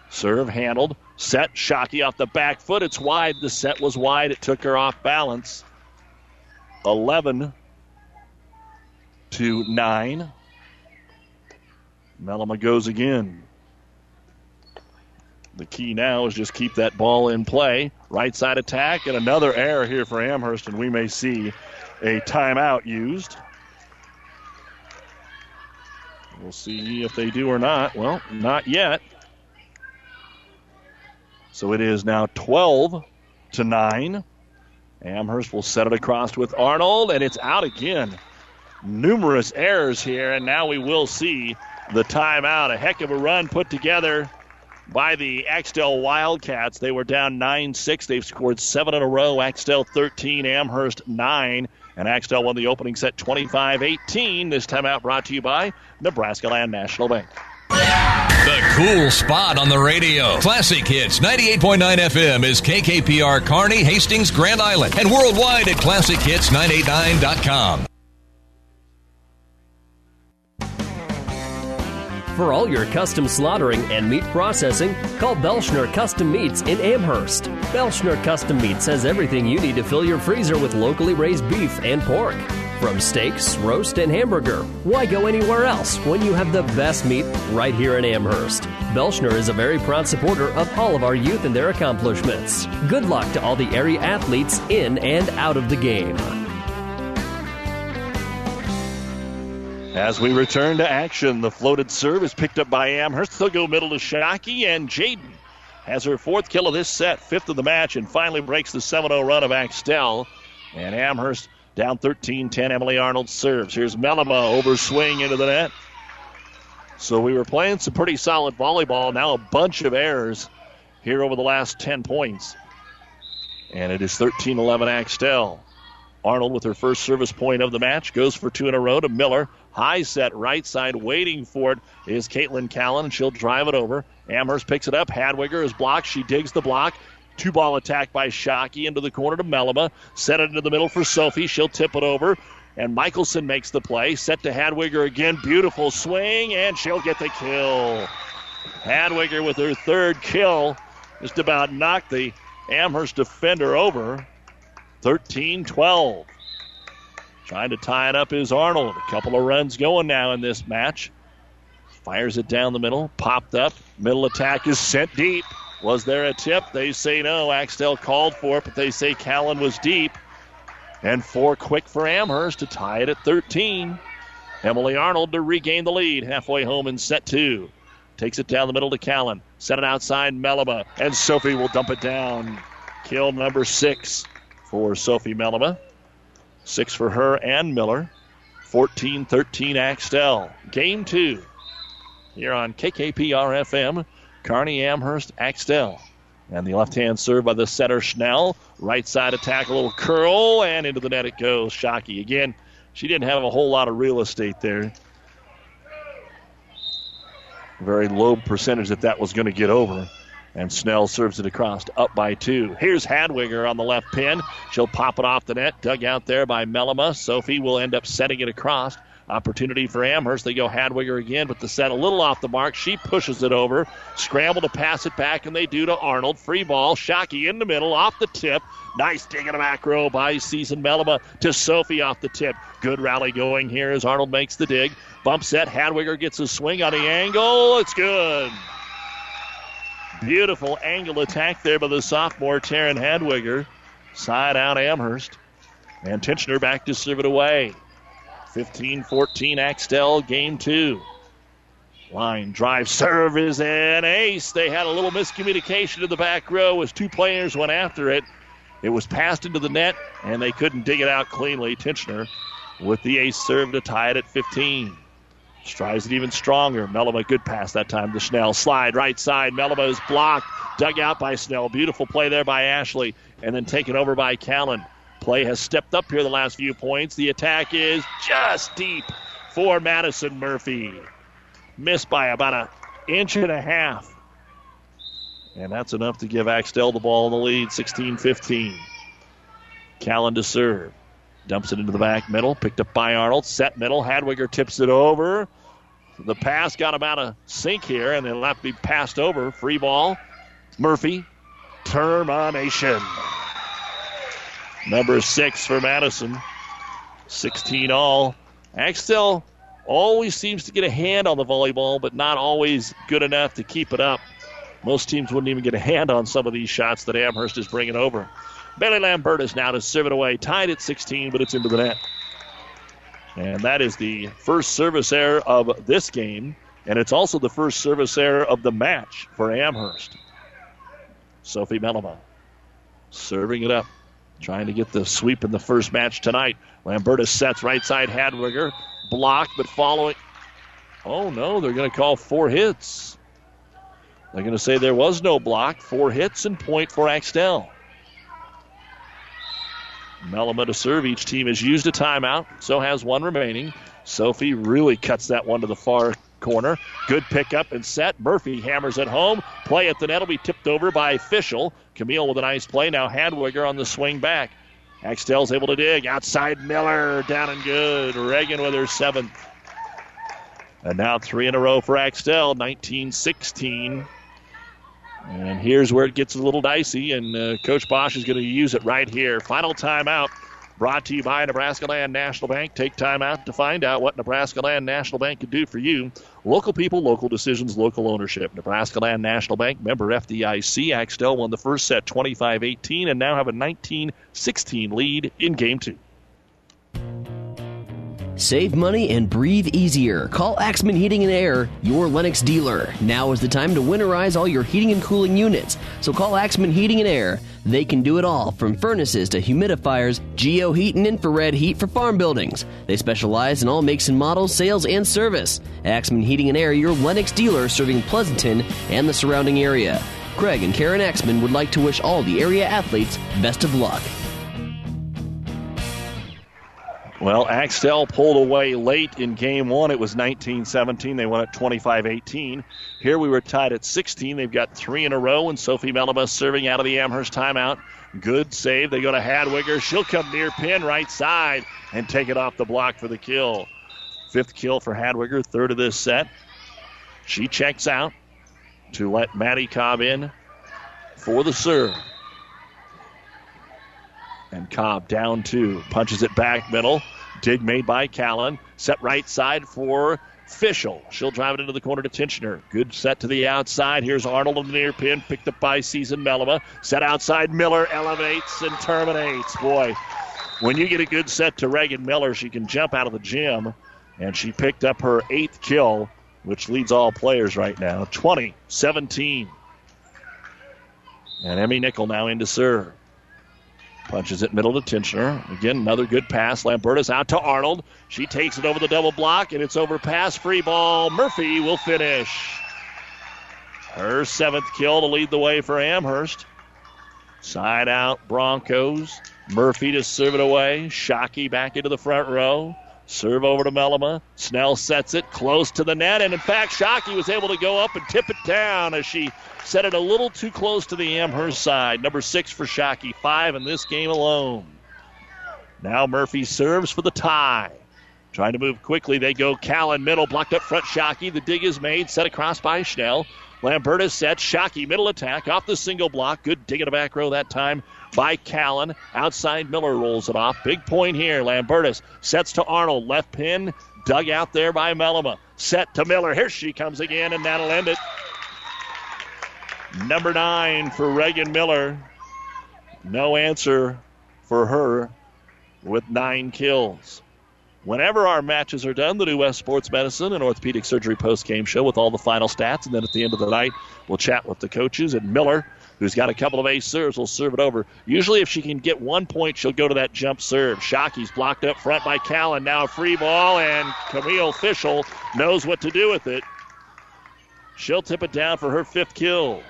Serve handled. Set. Shockey off the back foot. It's wide. The set was wide. It took her off balance. 11 to 9. Melima goes again. The key now is just keep that ball in play. Right side attack and another error here for Amherst, and we may see a timeout used. We'll see if they do or not. Well, not yet. So it is now 12 to 9. Amherst will set it across with Arnold, and it's out again. Numerous errors here, and now we will see the timeout. A heck of a run put together by the Axtell Wildcats. They were down 9 6. They've scored seven in a row. Axtell 13, Amherst 9. And Axtell won the opening set 25 18. This timeout brought to you by Nebraska Land National Bank. The cool spot on the radio. Classic Hits 98.9 FM is KKPR Kearney, Hastings, Grand Island, and worldwide at ClassicHits989.com. For all your custom slaughtering and meat processing, call Belschner Custom Meats in Amherst. Belschner Custom Meats has everything you need to fill your freezer with locally raised beef and pork. From steaks, roast, and hamburger, why go anywhere else when you have the best meat right here in Amherst? Belschner is a very proud supporter of all of our youth and their accomplishments. Good luck to all the area athletes in and out of the game. As we return to action, the floated serve is picked up by Amherst. They'll go middle to Shockey, and Jaden has her fourth kill of this set, fifth of the match, and finally breaks the 7 0 run of Axtell. And Amherst down 13 10. Emily Arnold serves. Here's Melima over swing into the net. So we were playing some pretty solid volleyball. Now a bunch of errors here over the last 10 points. And it is 13 11 Axtell. Arnold with her first service point of the match goes for two in a row to Miller. High set right side, waiting for it is Caitlin Callan. and She'll drive it over. Amherst picks it up. Hadwiger is blocked. She digs the block. Two ball attack by Shockey into the corner to Melima. Set it into the middle for Sophie. She'll tip it over. And Michelson makes the play. Set to Hadwiger again. Beautiful swing, and she'll get the kill. Hadwiger with her third kill. Just about knocked the Amherst defender over. 13 12. Trying to tie it up is Arnold. A couple of runs going now in this match. Fires it down the middle. Popped up. Middle attack is sent deep. Was there a tip? They say no. Axtell called for it, but they say Callan was deep. And four quick for Amherst to tie it at 13. Emily Arnold to regain the lead halfway home in set two. Takes it down the middle to Callan. Set it outside Melima. And Sophie will dump it down. Kill number six for Sophie Melima. Six for her and Miller. 14 13 Axtell. Game two here on KKPR FM. Kearney Amherst Axtell. And the left hand serve by the setter Snell. Right side attack, a little curl, and into the net it goes. Shockey. Again, she didn't have a whole lot of real estate there. Very low percentage that that was going to get over. And Snell serves it across, up by two. Here's Hadwiger on the left pin. She'll pop it off the net, dug out there by Melima. Sophie will end up setting it across. Opportunity for Amherst. They go Hadwiger again, but the set a little off the mark. She pushes it over. Scramble to pass it back, and they do to Arnold. Free ball. Shockey in the middle, off the tip. Nice dig in the back row by Season Melima to Sophie off the tip. Good rally going here as Arnold makes the dig. Bump set. Hadwiger gets a swing on the angle. It's good. Beautiful angle attack there by the sophomore Taryn Hadwiger. Side out Amherst. And Tinchner back to serve it away. 15 14 Axtell, game two. Line drive serve is an ace. They had a little miscommunication in the back row as two players went after it. It was passed into the net, and they couldn't dig it out cleanly. Tinchner with the ace serve to tie it at 15. Tries it even stronger. Melima, good pass that time to Snell. Slide right side. Melima is blocked. Dug out by Snell. Beautiful play there by Ashley. And then taken over by Callan. Play has stepped up here the last few points. The attack is just deep for Madison Murphy. Missed by about an inch and a half. And that's enough to give Axtell the ball in the lead, 16 15. Callan to serve. Dumps it into the back middle. Picked up by Arnold. Set middle. Hadwiger tips it over. The pass got about a sink here, and it'll have to be passed over. Free ball. Murphy. Termination. Number six for Madison. 16 all. Axtell always seems to get a hand on the volleyball, but not always good enough to keep it up. Most teams wouldn't even get a hand on some of these shots that Amherst is bringing over. Bailey Lambertus now to serve it away, tied at 16, but it's into the net. And that is the first service error of this game, and it's also the first service error of the match for Amherst. Sophie Melima serving it up, trying to get the sweep in the first match tonight. Lambertus sets right side Hadwiger, blocked but following. Oh no, they're going to call four hits. They're going to say there was no block, four hits and point for Axtell. Melima to serve. Each team has used a timeout, so has one remaining. Sophie really cuts that one to the far corner. Good pickup and set. Murphy hammers it home. Play at the net will be tipped over by Fischel. Camille with a nice play. Now Hadwiger on the swing back. Axtell's able to dig. Outside Miller. Down and good. Reagan with her seventh. And now three in a row for Axtell. 19 16. And here's where it gets a little dicey, and uh, Coach Bosch is going to use it right here. Final timeout brought to you by Nebraska Land National Bank. Take time out to find out what Nebraska Land National Bank can do for you. Local people, local decisions, local ownership. Nebraska Land National Bank, member FDIC. Axtell won the first set 25 18 and now have a 19 16 lead in game two. Save money and breathe easier. Call Axman Heating and Air, your Lennox dealer. Now is the time to winterize all your heating and cooling units. So call Axman Heating and Air. They can do it all, from furnaces to humidifiers, geo heat and infrared heat for farm buildings. They specialize in all makes and models, sales, and service. Axman Heating and Air, your Lennox dealer serving Pleasanton and the surrounding area. Craig and Karen Axman would like to wish all the area athletes best of luck. Well, Axtell pulled away late in game one. It was 19 17. They won at 25 18. Here we were tied at 16. They've got three in a row, and Sophie Melibus serving out of the Amherst timeout. Good save. They go to Hadwiger. She'll come near pin right side and take it off the block for the kill. Fifth kill for Hadwiger, third of this set. She checks out to let Maddie Cobb in for the serve. And Cobb down two. Punches it back middle. Dig made by Callan. Set right side for Fischel. She'll drive it into the corner to Tinchner. Good set to the outside. Here's Arnold on the near pin. Picked up by Season Melima. Set outside. Miller elevates and terminates. Boy, when you get a good set to Reagan Miller, she can jump out of the gym. And she picked up her eighth kill, which leads all players right now. 20 17. And Emmy Nickel now into serve. Punches it middle to Tinchner. Again, another good pass. Lambertus out to Arnold. She takes it over the double block, and it's over pass. Free ball. Murphy will finish. Her seventh kill to lead the way for Amherst. Side out Broncos. Murphy to serve it away. Shockey back into the front row. Serve over to Melima. Snell sets it close to the net, and in fact, Shockey was able to go up and tip it down as she set it a little too close to the Amherst side. Number six for Shockey, five in this game alone. Now Murphy serves for the tie. Trying to move quickly, they go Callan middle, blocked up front. Shockey, the dig is made, set across by Snell. Lambertus set. Shockey middle attack off the single block. Good dig in the back row that time by Callan. Outside Miller rolls it off. Big point here. Lambertus sets to Arnold. Left pin. Dug out there by Melima. Set to Miller. Here she comes again, and that'll end it. Number nine for Reagan Miller. No answer for her with nine kills. Whenever our matches are done, the New West Sports Medicine and Orthopedic Surgery post game show with all the final stats. And then at the end of the night, we'll chat with the coaches. And Miller who's got a couple of ace serves, will serve it over. Usually, if she can get one point, she'll go to that jump serve. Shockey's blocked up front by Callan. Now a free ball, and Camille Fischel knows what to do with it. She'll tip it down for her fifth kill.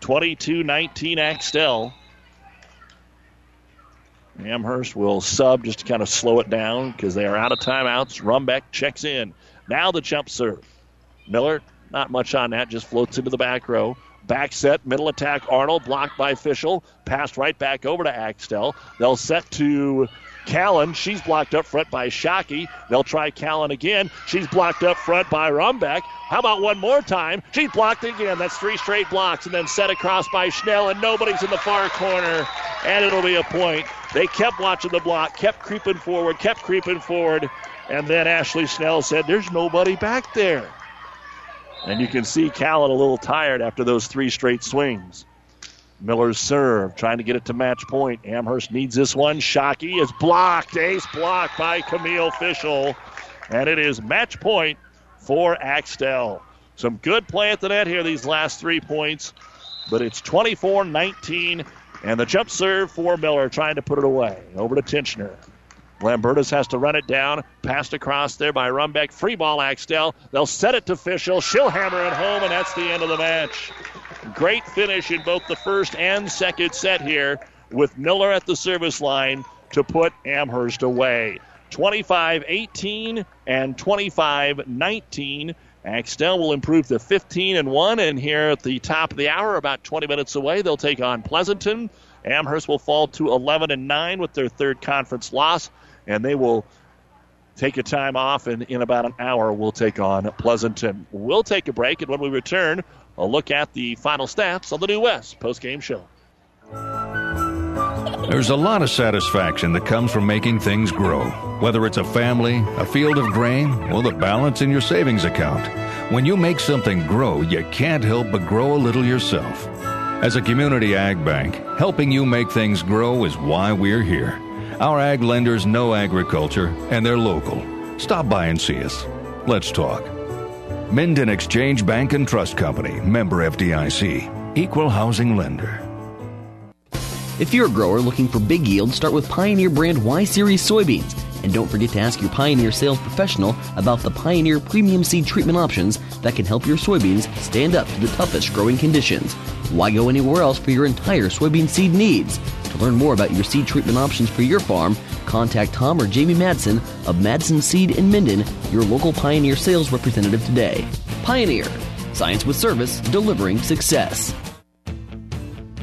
22 19 Axtell. Amherst will sub just to kind of slow it down because they are out of timeouts. Rumbeck checks in. Now the jump serve. Miller, not much on that, just floats into the back row. Back set, middle attack. Arnold blocked by Fischel. Passed right back over to Axtell. They'll set to Callan. She's blocked up front by Shockey. They'll try Callan again. She's blocked up front by Rumbeck. How about one more time? She's blocked again. That's three straight blocks. And then set across by Snell, and nobody's in the far corner. And it'll be a point. They kept watching the block, kept creeping forward, kept creeping forward. And then Ashley Snell said, There's nobody back there. And you can see Callan a little tired after those three straight swings. Miller's serve, trying to get it to match point. Amherst needs this one. Shockey is blocked. Ace blocked by Camille Fischel. And it is match point for Axtell. Some good play at the net here, these last three points. But it's 24 19. And the jump serve for Miller, trying to put it away. Over to Tinchner. Lambertus has to run it down. Passed across there by Rumbeck. Free ball, Axtell. They'll set it to Fischel. She'll hammer it home, and that's the end of the match. Great finish in both the first and second set here with Miller at the service line to put Amherst away. 25 18 and 25 19. Axtell will improve to 15 and 1, and here at the top of the hour, about 20 minutes away, they'll take on Pleasanton. Amherst will fall to 11 and 9 with their third conference loss, and they will take a time off, and in about an hour, we'll take on Pleasanton. We'll take a break, and when we return, a look at the final stats on the New West post-game show. There's a lot of satisfaction that comes from making things grow, whether it's a family, a field of grain, or the balance in your savings account. When you make something grow, you can't help but grow a little yourself. As a community ag bank, helping you make things grow is why we're here. Our ag lenders know agriculture and they're local. Stop by and see us. Let's talk. Minden Exchange Bank and Trust Company, member FDIC, equal housing lender. If you're a grower looking for big yield, start with Pioneer brand Y Series soybeans. And don't forget to ask your Pioneer sales professional about the Pioneer premium seed treatment options that can help your soybeans stand up to the toughest growing conditions. Why go anywhere else for your entire soybean seed needs? To learn more about your seed treatment options for your farm, contact Tom or Jamie Madsen of Madsen Seed in Minden, your local Pioneer sales representative today. Pioneer, science with service, delivering success.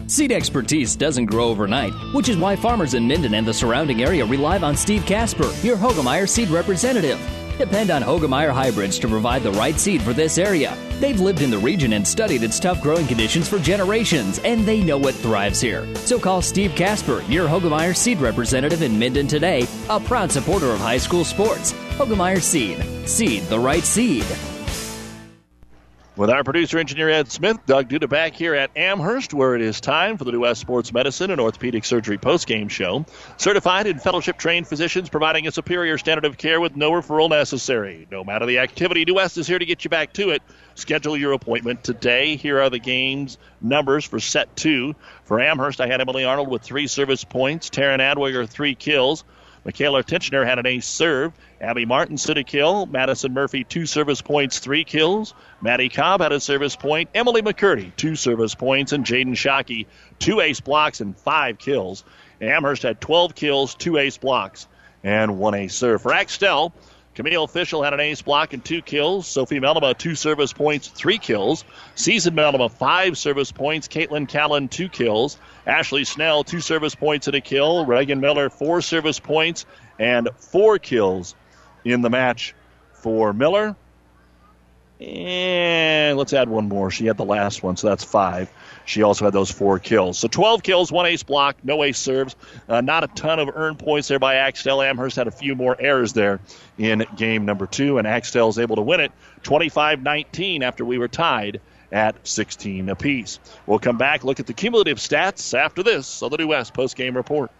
Seed expertise doesn't grow overnight, which is why farmers in Minden and the surrounding area rely on Steve Casper, your Hoegemeyer seed representative. Depend on Hoegemeyer hybrids to provide the right seed for this area. They've lived in the region and studied its tough growing conditions for generations, and they know what thrives here. So call Steve Casper, your Hoegemeyer seed representative in Minden today, a proud supporter of high school sports. Hoegemeyer Seed. Seed the right seed. With our producer engineer Ed Smith, Doug Duda back here at Amherst, where it is time for the New West Sports Medicine and Orthopedic Surgery postgame show. Certified and fellowship trained physicians providing a superior standard of care with no referral necessary. No matter the activity, New West is here to get you back to it. Schedule your appointment today. Here are the game's numbers for set two. For Amherst, I had Emily Arnold with three service points, Taryn Hadwiger, three kills. Michaela Tinchner had an ace serve. Abby Martin stood a kill. Madison Murphy, two service points, three kills. Maddie Cobb had a service point. Emily McCurdy, two service points. And Jaden Shockey, two ace blocks and five kills. Amherst had 12 kills, two ace blocks, and one ace serve. For Axtell, Camille Fischel had an ace block and two kills. Sophie Melima, two service points, three kills. Season Melima, five service points. Caitlin Callan, two kills. Ashley Snell, two service points and a kill. Reagan Miller, four service points and four kills in the match for Miller. And let's add one more. She had the last one, so that's five. She also had those four kills. So 12 kills, one ace block, no ace serves. Uh, not a ton of earned points there by Axtell. Amherst had a few more errors there in game number two, and Axtell is able to win it 25 19 after we were tied at 16 apiece. We'll come back, look at the cumulative stats after this New West post game report.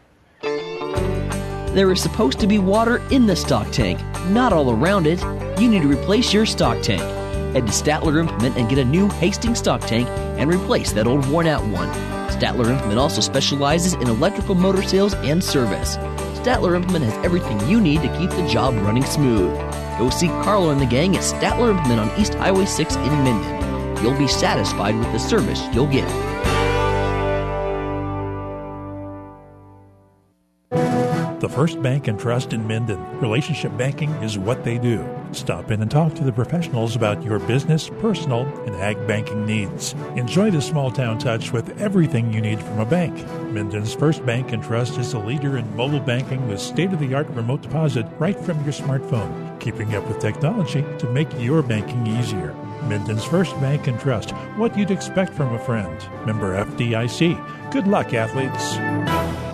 There is supposed to be water in the stock tank, not all around it. You need to replace your stock tank. Head to Statler Implement and get a new Hastings stock tank and replace that old worn out one. Statler Implement also specializes in electrical motor sales and service. Statler Implement has everything you need to keep the job running smooth. Go see Carlo and the gang at Statler Implement on East Highway 6 in Minden. You'll be satisfied with the service you'll get. The First Bank and Trust in Minden. Relationship banking is what they do. Stop in and talk to the professionals about your business, personal, and ag banking needs. Enjoy the small town touch with everything you need from a bank. Minden's First Bank and Trust is a leader in mobile banking with state of the art remote deposit right from your smartphone, keeping up with technology to make your banking easier. Minden's First Bank and Trust, what you'd expect from a friend. Member FDIC. Good luck, athletes.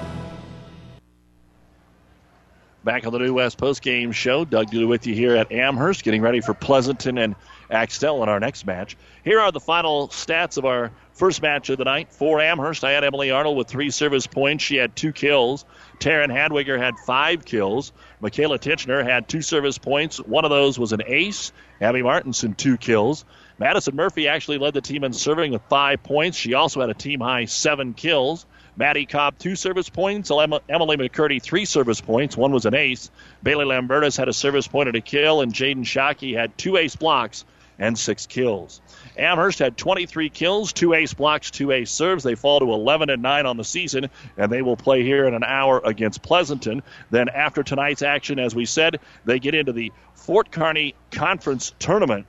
Back on the New West Post Game Show, Doug Duda with you here at Amherst, getting ready for Pleasanton and Axtell in our next match. Here are the final stats of our first match of the night. For Amherst, I had Emily Arnold with three service points. She had two kills. Taryn Hadwiger had five kills. Michaela Tinchner had two service points. One of those was an ace. Abby Martinson, two kills. Madison Murphy actually led the team in serving with five points. She also had a team high seven kills. Maddie Cobb, two service points. Emily McCurdy, three service points. One was an ace. Bailey Lambertus had a service point and a kill, and Jaden Shockey had two ace blocks and six kills. Amherst had 23 kills, two ace blocks, two ace serves. They fall to 11 and 9 on the season, and they will play here in an hour against Pleasanton. Then, after tonight's action, as we said, they get into the Fort Kearny Conference Tournament.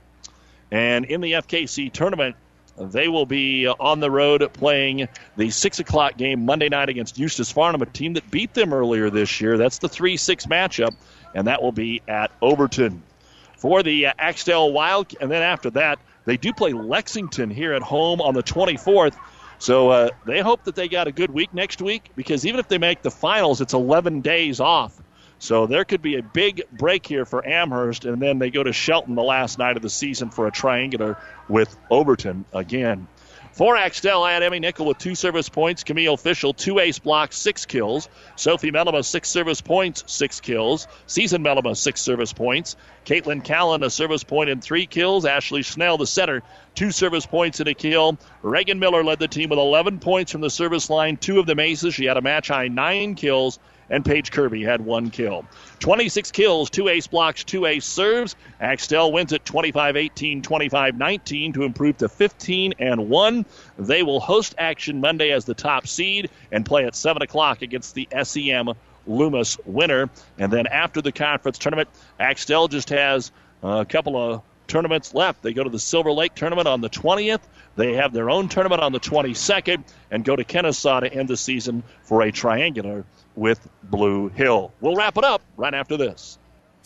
And in the FKC tournament, they will be on the road playing the 6 o'clock game Monday night against Eustis Farnham, a team that beat them earlier this year. That's the 3 6 matchup, and that will be at Overton. For the uh, Axtell Wild, and then after that, they do play Lexington here at home on the 24th. So uh, they hope that they got a good week next week because even if they make the finals, it's 11 days off. So there could be a big break here for Amherst, and then they go to Shelton the last night of the season for a triangular with Overton again. For Axtell, I had Emmy Nickel with two service points. Camille Fischel, two ace blocks, six kills. Sophie Melima, six service points, six kills. Season Melima, six service points. Caitlin Callan, a service point and three kills. Ashley Snell, the setter, two service points and a kill. Reagan Miller led the team with 11 points from the service line, two of them aces. She had a match high nine kills and Paige Kirby had one kill. 26 kills, two ace blocks, two ace serves. Axtell wins at 25-18, 25-19 to improve to 15 and 1. They will host action Monday as the top seed and play at 7 o'clock against the SEM Loomis winner. And then after the conference tournament, Axtell just has a couple of tournaments left. They go to the Silver Lake tournament on the 20th. They have their own tournament on the 22nd and go to Kenesaw to end the season for a triangular with Blue Hill. We'll wrap it up right after this.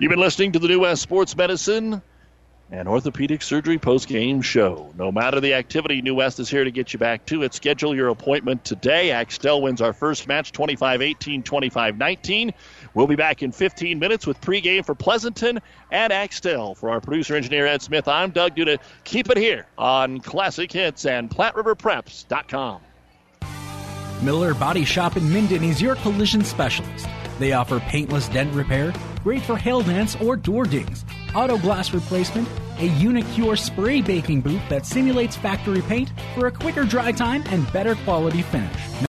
You've been listening to the New West Sports Medicine and Orthopedic Surgery post game show. No matter the activity, New West is here to get you back to it. Schedule your appointment today. Axtell wins our first match 25 18, 25 19. We'll be back in 15 minutes with pregame for Pleasanton and Axtell. For our producer engineer Ed Smith, I'm Doug Duda. Keep it here on Classic Hits and PlatteRiverPreps.com. Miller Body Shop in Minden is your collision specialist. They offer paintless dent repair, great for hail dents or door dings, auto glass replacement, a Unicure spray baking booth that simulates factory paint for a quicker dry time and better quality finish.